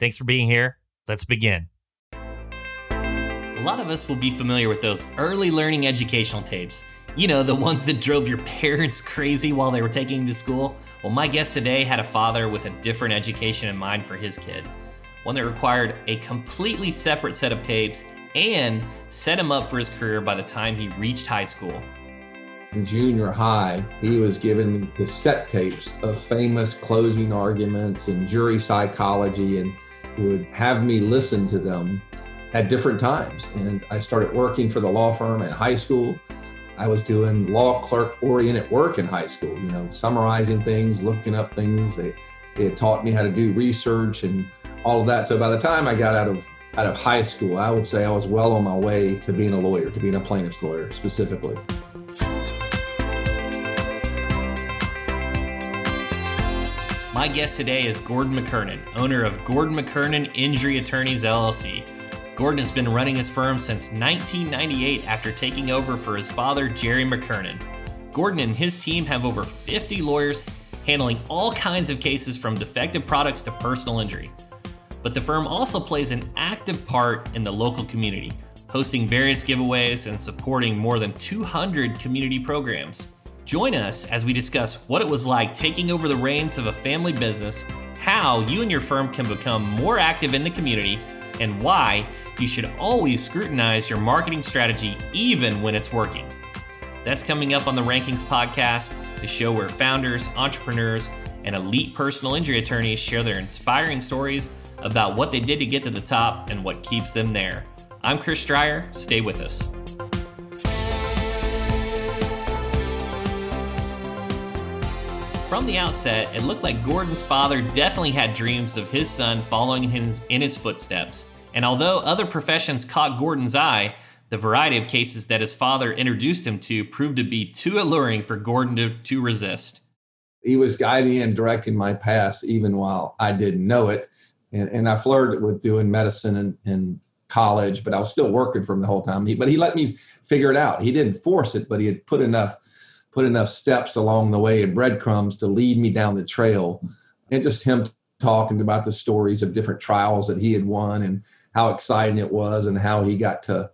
Thanks for being here. Let's begin. A lot of us will be familiar with those early learning educational tapes. You know, the ones that drove your parents crazy while they were taking you to school. Well, my guest today had a father with a different education in mind for his kid, one that required a completely separate set of tapes and set him up for his career by the time he reached high school. In junior high, he was given the set tapes of famous closing arguments and jury psychology and would have me listen to them at different times. And I started working for the law firm in high school. I was doing law clerk oriented work in high school, you know, summarizing things, looking up things. They, they had taught me how to do research and all of that. So by the time I got out of out of high school, I would say I was well on my way to being a lawyer, to being a plaintiff's lawyer specifically. My guest today is Gordon McKernan, owner of Gordon McKernan Injury Attorneys LLC. Gordon has been running his firm since 1998 after taking over for his father, Jerry McKernan. Gordon and his team have over 50 lawyers handling all kinds of cases from defective products to personal injury. But the firm also plays an active part in the local community, hosting various giveaways and supporting more than 200 community programs. Join us as we discuss what it was like taking over the reins of a family business, how you and your firm can become more active in the community, and why you should always scrutinize your marketing strategy even when it's working. That's coming up on the Rankings Podcast, the show where founders, entrepreneurs, and elite personal injury attorneys share their inspiring stories about what they did to get to the top and what keeps them there. I'm Chris Dreyer. Stay with us. From the outset, it looked like Gordon's father definitely had dreams of his son following his, in his footsteps. And although other professions caught Gordon's eye, the variety of cases that his father introduced him to proved to be too alluring for Gordon to, to resist. He was guiding and directing my path even while I didn't know it. And, and I flirted with doing medicine in, in college, but I was still working for him the whole time. He, but he let me figure it out. He didn't force it, but he had put enough put enough steps along the way and breadcrumbs to lead me down the trail. And just him talking about the stories of different trials that he had won and how exciting it was and how he got to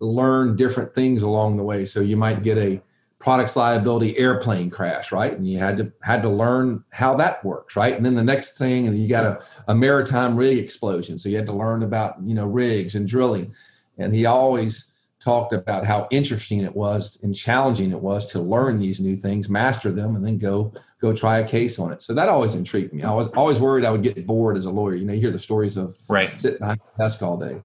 learn different things along the way. So you might get a products liability airplane crash, right? And you had to had to learn how that works, right? And then the next thing, and you got a, a maritime rig explosion. So you had to learn about, you know, rigs and drilling. And he always talked about how interesting it was and challenging it was to learn these new things, master them, and then go go try a case on it. So that always intrigued me. I was always worried I would get bored as a lawyer. You know, you hear the stories of right sitting behind the desk all day.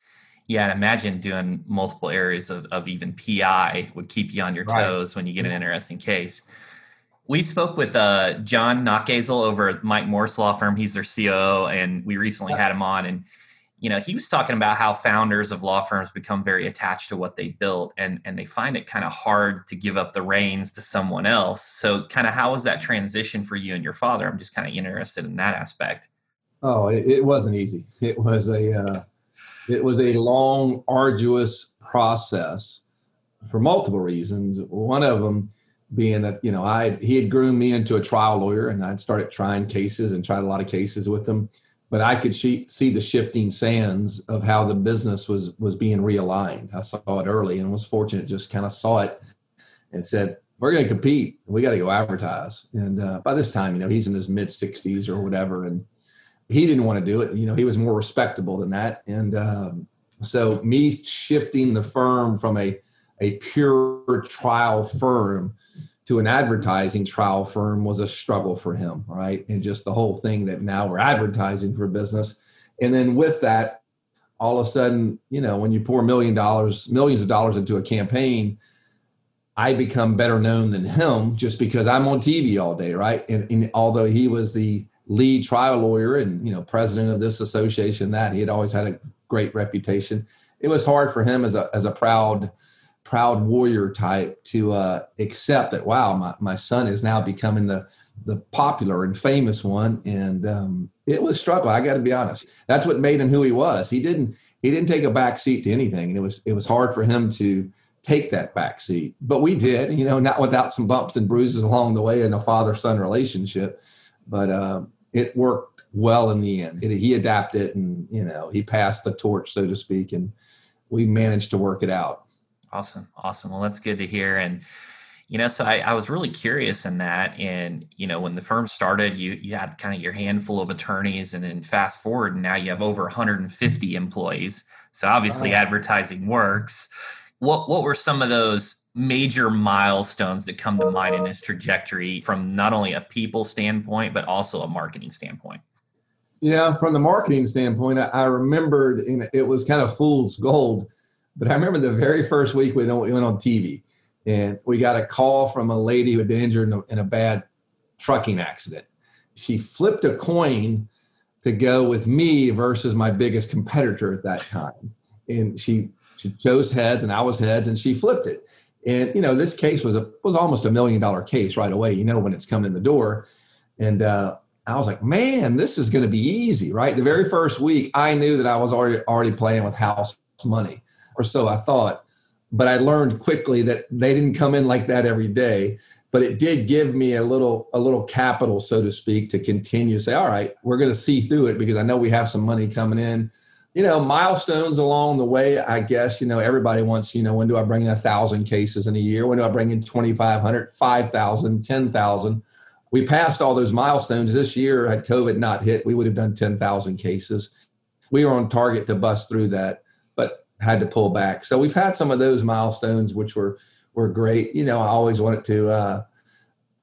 Yeah, and imagine doing multiple areas of, of even PI would keep you on your toes right. when you get an interesting case. We spoke with uh, John Nachazel over at Mike Morse Law Firm. He's their COO, and we recently had him on. And you know, he was talking about how founders of law firms become very attached to what they built and, and they find it kind of hard to give up the reins to someone else. So, kind of, how was that transition for you and your father? I'm just kind of interested in that aspect. Oh, it, it wasn't easy. It was a, uh, it was a long, arduous process for multiple reasons. One of them being that you know I he had groomed me into a trial lawyer, and I'd started trying cases and tried a lot of cases with him but I could see, see the shifting sands of how the business was was being realigned. I saw it early and was fortunate just kind of saw it and said, "We're going to compete. We got to go advertise." And uh, by this time, you know, he's in his mid 60s or whatever, and he didn't want to do it. You know, he was more respectable than that, and um, so me shifting the firm from a a pure trial firm to an advertising trial firm was a struggle for him, right? And just the whole thing that now we're advertising for business. And then with that, all of a sudden, you know, when you pour million dollars, millions of dollars into a campaign, I become better known than him just because I'm on TV all day, right? And, and although he was the lead trial lawyer and you know president of this association that he had always had a great reputation it was hard for him as a as a proud proud warrior type to uh, accept that wow my, my son is now becoming the the popular and famous one. And um, it was struggle i got to be honest. That's what made him who he was. He didn't he didn't take a back seat to anything. And it was it was hard for him to take that back seat. But we did you know not without some bumps and bruises along the way in a father son relationship. But uh, it worked well in the end. It, he adapted and you know he passed the torch so to speak and we managed to work it out awesome. Awesome. Well that's good to hear. And you know so I, I, was really curious in that. And you know when the firm started you you had kind of your handful of attorneys and then fast forward and now you have over 150 employees. So obviously advertising works. What what were some of those major milestones that come to mind in this trajectory from not only a people standpoint but also a marketing standpoint? Yeah from the marketing standpoint i, I remembered and it was kind of fool's gold but i remember the very first week we went on tv and we got a call from a lady who had been injured in a, in a bad trucking accident. She flipped a coin to go with me versus my biggest competitor at that time, and she she chose heads and I was heads, and she flipped it. And you know, this case was a was almost a million dollar case right away. You know, when it's coming in the door, and uh, I was like, man, this is going to be easy, right? The very first week, I knew that I was already already playing with house money, or so I thought but I learned quickly that they didn't come in like that every day. But it did give me a little a little capital, so to speak, to continue to say, all right, we're going to see through it because I know we have some money coming in. You know, milestones along the way. I guess you know everybody wants. You know, when do I bring in a thousand cases in a year? When do I bring in 2,500, 5,000, 10,000? We passed all those milestones this year. Had COVID not hit, we would have done 10,000 cases. We were on target to bust through that had to pull back. So we've had some of those milestones, which were were great. You know, I always wanted to uh,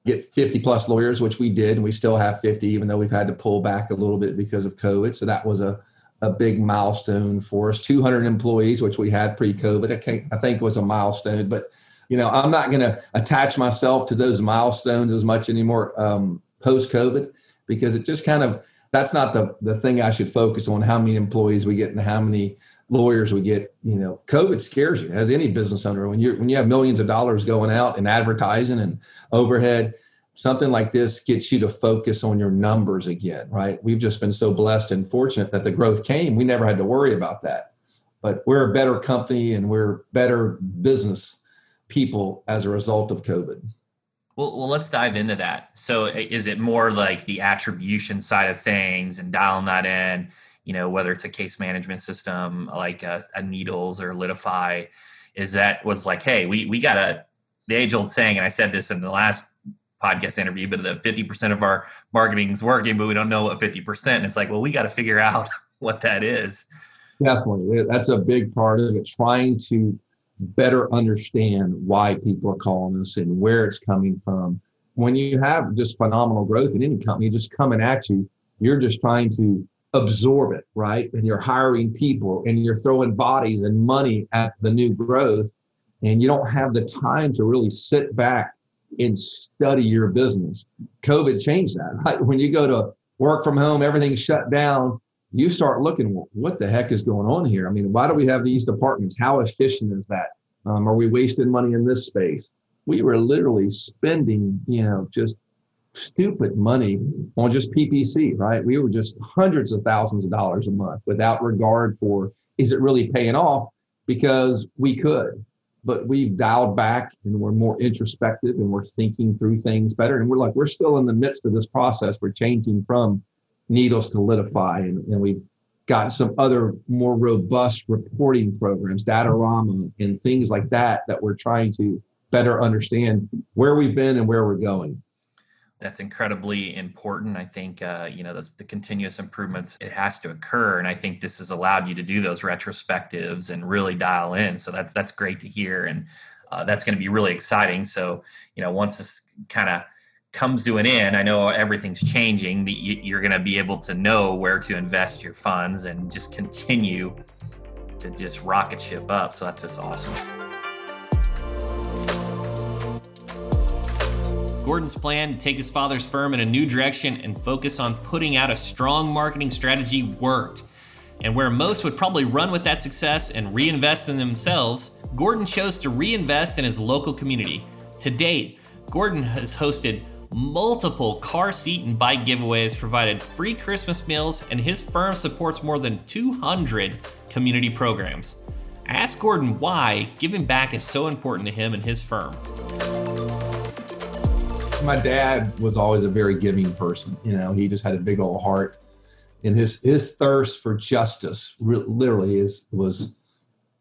get 50 plus lawyers, which we did, and we still have 50, even though we've had to pull back a little bit because of COVID. So that was a a big milestone for us. 200 employees, which we had pre-COVID, I, I think was a milestone. But you know, I'm not going to attach myself to those milestones as much anymore um, post-COVID because it just kind of that's not the the thing I should focus on. How many employees we get and how many lawyers we get. You know covid scares you as any business owner. When you when you have millions of dollars going out in advertising and overhead something like this gets you to focus on your numbers again right? We've just been so blessed and fortunate that the growth came. We never had to worry about that. But we're a better company and we're better business people as a result of covid well, well, let's dive into that. So, is it more like the attribution side of things and dialing that in? you know whether it's a case management system like a, a needles or litify is that was like hey we we got a the age old saying and i said this in the last podcast interview but the 50% of our marketing is working but we don't know what 50% it's like well we got to figure out what that is definitely that's a big part of it trying to better understand why people are calling us and where it's coming from when you have just phenomenal growth in any company just coming at you you're just trying to absorb it, right? And you're hiring people and you're throwing bodies and money at the new growth. And you don't have the time to really sit back and study your business. COVID changed that, right? When you go to work from home, everything's shut down. You start looking, what the heck is going on here? I mean, why do we have these departments? How efficient is that? Um, are we wasting money in this space? We were literally spending, you know, just stupid money on just PPC, right? We were just hundreds of thousands of dollars a month without regard for is it really paying off because we could. But we've dialed back and we're more introspective and we're thinking through things better. And we're like, we're still in the midst of this process. We're changing from needles to litify and, and we've got some other more robust reporting programs, Datorama and things like that, that we're trying to better understand where we've been and where we're going that's incredibly important. I think uh, you know the continuous improvements it has to occur, and I think this has allowed you to do those retrospectives and really dial in. So that's that's great to hear, and uh, that's going to be really exciting. So you know once this kind of comes to an end, I know everything's changing. You're going to be able to know where to invest your funds and just continue to just rocket ship up. So that's just awesome. Gordon's plan to take his father's firm in a new direction and focus on putting out a strong marketing strategy worked. And where most would probably run with that success and reinvest in themselves, Gordon chose to reinvest in his local community. To date, Gordon has hosted multiple car seat and bike giveaways, provided free Christmas meals, and his firm supports more than 200 community programs. Ask Gordon why giving back is so important to him and his firm. My dad was always a very giving person. You know, he just had a big old heart, and his his thirst for justice literally is was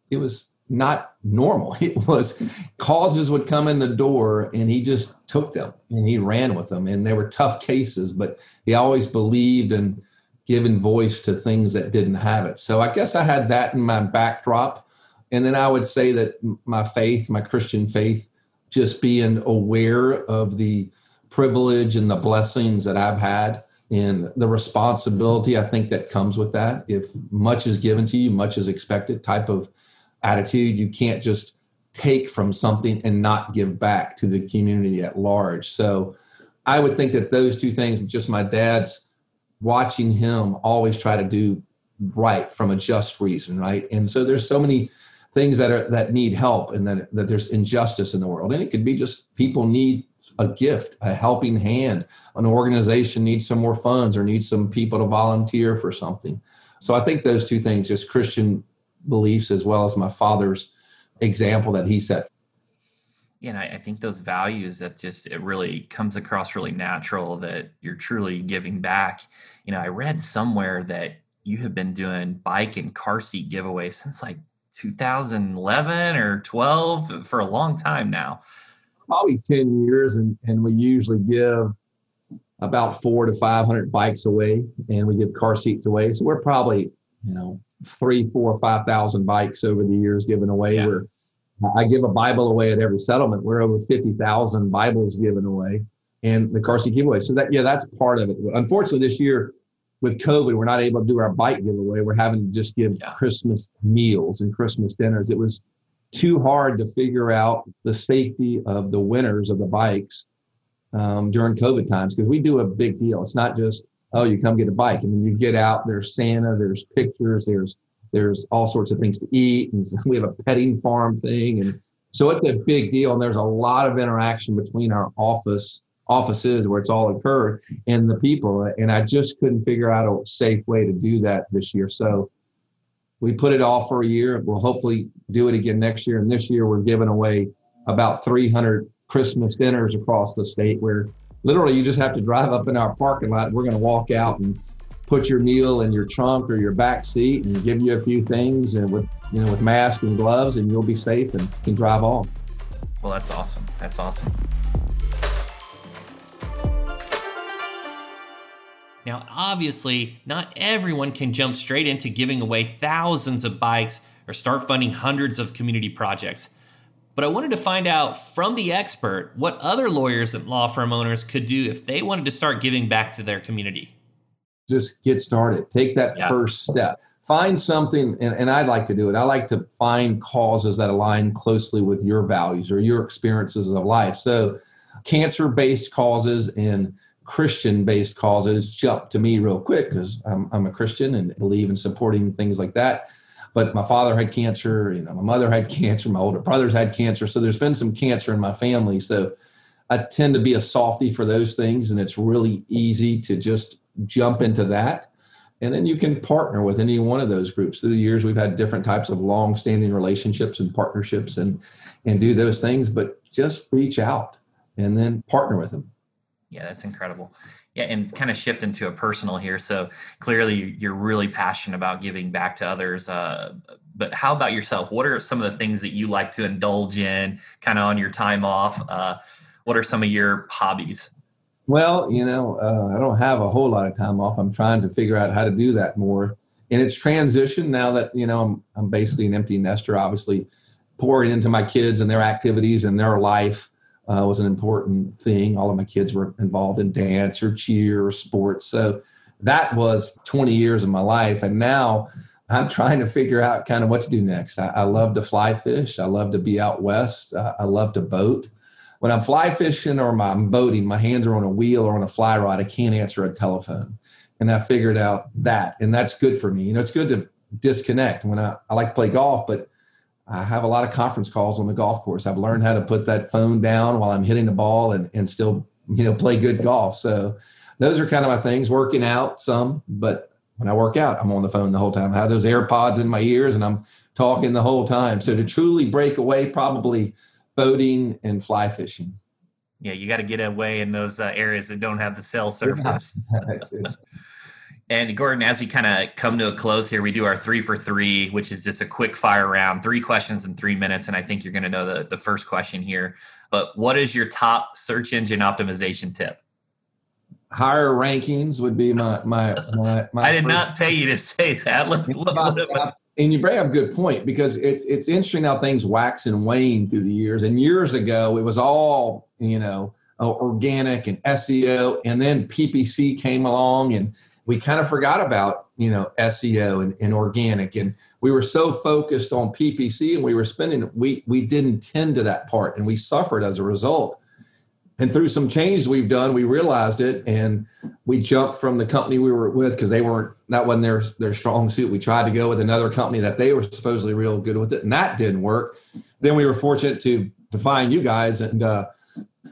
it was not normal. It was causes would come in the door and he just took them and he ran with them. And they were tough cases, but he always believed in giving voice to things that didn't have it. So I guess I had that in my backdrop. And then I would say that my faith, my Christian faith, just being aware of the privilege and the blessings that I've had and the responsibility I think that comes with that. If much is given to you, much is expected type of attitude. You can't just take from something and not give back to the community at large. So I would think that those two things, just my dad's watching him always try to do right from a just reason, right? And so there's so many things that are that need help and that that there's injustice in the world and it could be just people need a gift a helping hand an organization needs some more funds or needs some people to volunteer for something so i think those two things just christian beliefs as well as my father's example that he set yeah, and I, I, think those values that just it really comes across really natural that you're truly giving back. You know, I read somewhere that you have been doing bike and car seat giveaways since like 2011 or 12 for a long time now. Probably 10 years, and, and we usually give about four to 500 bikes away, and we give car seats away. So we're probably, you know, three, four, five thousand bikes over the years given away. Yeah. We're I give a Bible away at every settlement. We're over 50,000 Bibles given away and the car seat giveaway. So that, yeah, that's part of it. Unfortunately, this year with COVID, we're not able to do our bike giveaway. We're having to just give yeah. Christmas meals and Christmas dinners. It was too hard to figure out the safety of the winners of the bikes um, during COVID times because we do a big deal. It's not just, oh, you come get a bike. Mean, you get out, there's Santa, there's pictures, there's there's all sorts of things to eat, and we have a petting farm thing, and so it's a big deal. And there's a lot of interaction between our office offices where it's all occurred and the people. And I just couldn't figure out a safe way to do that this year. So we put it off for a year. We'll hopefully do it again next year. And this year we're giving away about 300 Christmas dinners across the state where literally you just have to drive up in our parking lot. We're going to walk out and put your meal in your trunk or your back seat and give you a few things and with you know with mask and gloves and you'll be safe and can drive off. Well, that's awesome. That's awesome. Now, obviously, not everyone can jump straight into giving away thousands of bikes or start funding hundreds of community projects. But I wanted to find out from the expert what other lawyers and law firm owners could do if they wanted to start giving back to their community. Just get started, take that yeah. first step. Find something, and, and I'd like to do it. I like to find causes that align closely with your values or your experiences of life. So, cancer based causes and Christian based causes jump to me real quick because I'm, I'm a Christian and believe in supporting things like that. But my father had cancer, you know, my mother had cancer, my older brothers had cancer. So there's been some cancer in my family. So I tend to be a softy for those things. And it's really easy to just jump into that. And then you can partner with any one of those groups. Through the years, we've had different types of long standing relationships and partnerships and, and do those things, but just reach out and then partner with them. Yeah, that's incredible. Yeah, and kind of shift into a personal here. So clearly, you're really passionate about giving back to others. Uh, but how about yourself? What are some of the things that you like to indulge in, kind of on your time off? Uh, what are some of your hobbies? Well, you know, uh, I don't have a whole lot of time off. I'm trying to figure out how to do that more. And it's transition now that you know I'm, I'm basically an empty nester. Obviously, pouring into my kids and their activities and their life uh, was an important thing. All of my kids were involved in dance or cheer or sports. So that was 20 years of my life. And now I'm trying to figure out kind of what to do next. I, I love to fly fish. I love to be out west. I love to boat. when I'm fly fishing or I'm boating, my hands are on a wheel or on a fly rod. I can't answer a telephone. And I figured out that, and that's good for me. You know, it's good to disconnect when I, I like to play golf, but I have a lot of conference calls on the golf course. I've learned how to put that phone down while I'm hitting the ball and, and still, you know, play good golf. So those are kind of my things, working out some, but when I work out, I'm on the phone the whole time. I have those AirPods in my ears and I'm talking the whole time. So to truly break away, probably boating and fly fishing. Yeah, you got to get away in those uh, areas that don't have the cell service. it's, it's, and Gordon, as we kind of come to a close here, we do our three for three, which is just a quick fire round, three questions in three minutes. And I think you're going to know the, the first question here. But what is your top search engine optimization tip? Higher rankings would be my my my. my I did first. not pay you to say that. Let, let, and you bring up a good point because it's it's interesting how things wax and wane through the years. And years ago, it was all you know organic and SEO, and then PPC came along and we kind of forgot about you know SEO and, and, organic, and we were so focused on PPC, and we were spending we we didn't tend to that part, and we suffered as a result. And through some changes we've done, we realized it, and we jumped from the company we were with because they weren't that wasn't their their strong suit. We tried to go with another company that they were supposedly real good with it, and that didn't work. Then we were fortunate to to find you guys, and uh,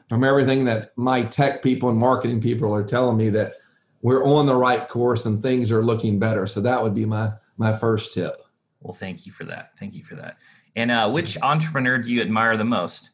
from everything that my tech people and marketing people are telling me that we're on the right course and things are looking better. So that would be my my first tip. Well, thank you for that. Thank you for that. And uh, which entrepreneur do you admire the most?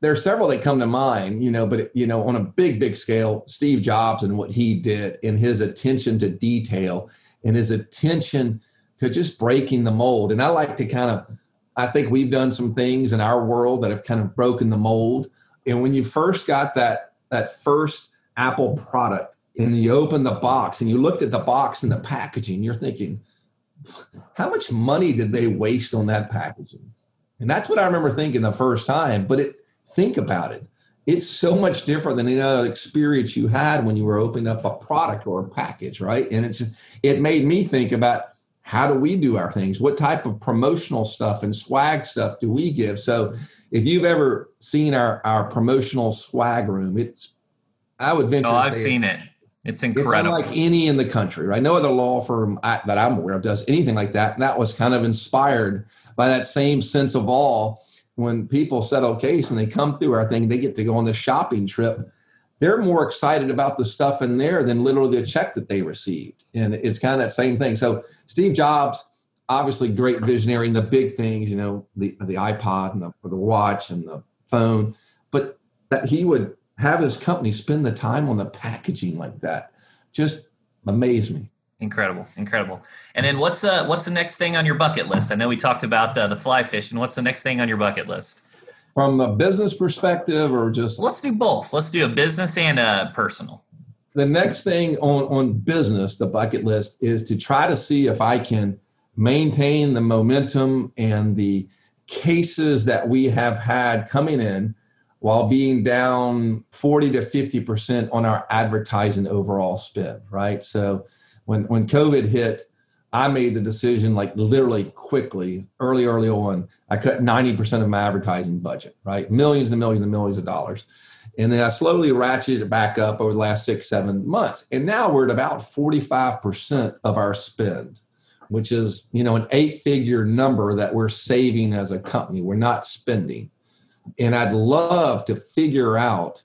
There are several that come to mind, you know, but you know, on a big, big scale, Steve Jobs and what he did in his attention to detail and his attention to just breaking the mold. And I like to kind of, I think we've done some things in our world that have kind of broken the mold. And when you first got that that first Apple product, and you open the box and you looked at the box and the packaging, you're thinking, how much money did they waste on that packaging? And that's what I remember thinking the first time. But it, think about it. It's so much different than any other experience you had when you were opening up a product or a package, right? And it's it made me think about how do we do our things? What type of promotional stuff and swag stuff do we give? So if you've ever seen our our promotional swag room, it's I would venture. Oh, I've seen it. It's incredible. It's unlike any in the country, right? No other law firm that I'm aware of does anything like that. And that was kind of inspired by that same sense of awe when people settle case and they come through our thing, they get to go on the shopping trip. They're more excited about the stuff in there than literally the check that they received. And it's kind of that same thing. So Steve Jobs, obviously great visionary in the big things, you know, the the iPod and the, the watch and the phone, but that he would have his company spend the time on the packaging like that just amazed me. Incredible incredible. And then what's uh what's the next thing on your bucket list? I know we talked about uh, the fly fishing what's the next thing on your bucket list? From a business perspective or just let's do both. Let's do a business and a personal. The next thing on on business the bucket list is to try to see if i can maintain the momentum and the cases that we have had coming in while being down 40 to 50% on our advertising overall spend, right? So when, when COVID hit, I made the decision like literally quickly, early, early on. I cut 90% of my advertising budget, right? Millions and millions and millions of dollars. And then I slowly ratcheted it back up over the last six, seven months. And now we're at about 45% of our spend, which is, you know, an eight figure number that we're saving as a company. We're not spending. And I'd love to figure out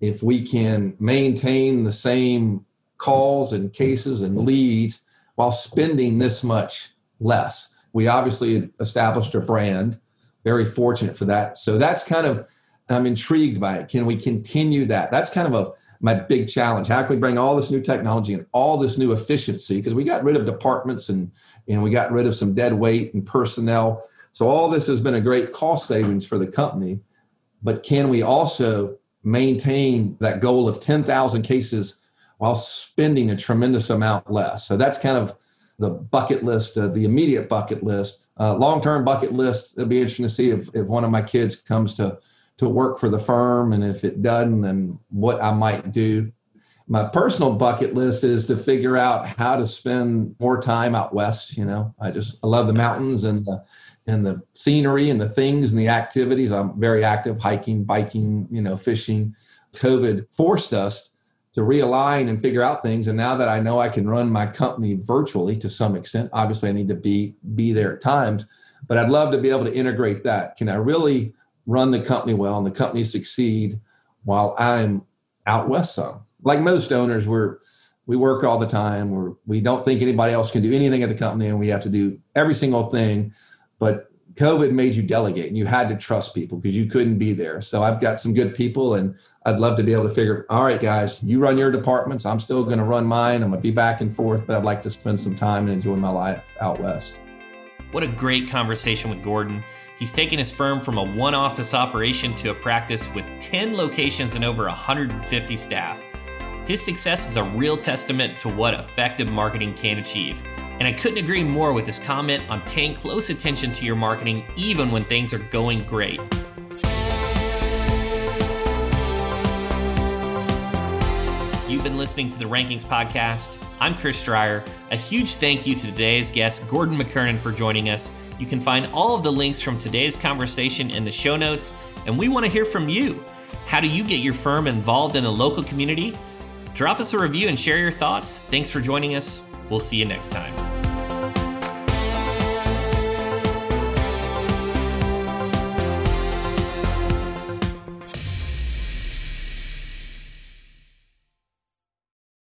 if we can maintain the same calls and cases and leads while spending this much less. We obviously established a brand, very fortunate for that. So that's kind of, I'm intrigued by it. Can we continue that? That's kind of a my big challenge. How can we bring all this new technology and all this new efficiency? Because we got rid of departments and and we got rid of some dead weight and personnel. So all this has been a great cost savings for the company but can we also maintain that goal of 10,000 cases while spending a tremendous amount less? So that's kind of the bucket list, uh, the immediate bucket list. Uh, Long term bucket list, it'll be interesting to see if, if one of my kids comes to, to work for the firm and if it doesn't, then what I might do. my personal bucket list is to figure out how to spend more time out west. You know, I just I love the mountains and the and the scenery and the things and the activities. I'm very active, hiking, biking, you know, fishing. COVID forced us to realign and figure out things. And now that I know I can run my company virtually to some extent, obviously I need to be be there at times, but I'd love to be able to integrate that. Can I really run the company well and the company succeed while I'm out west some? Like most owners, we're we work all the time. We're we don't think anybody else can do anything at the company, and we have to do every single thing. But COVID made you delegate and you had to trust people because you couldn't be there. So I've got some good people and I'd love to be able to figure, all right, guys, you run your departments. I'm still going to run mine. I'm going to be back and forth, but I'd like to spend some time and enjoy my life out west. What a great conversation with Gordon. He's taken his firm from a one office operation to a practice with 10 locations and over 150 staff. His success is a real testament to what effective marketing can achieve. And I couldn't agree more with this comment on paying close attention to your marketing even when things are going great. You've been listening to the Rankings Podcast. I'm Chris Dreyer. A huge thank you to today's guest, Gordon McKernan, for joining us. You can find all of the links from today's conversation in the show notes, and we want to hear from you. How do you get your firm involved in a local community? Drop us a review and share your thoughts. Thanks for joining us. We'll see you next time.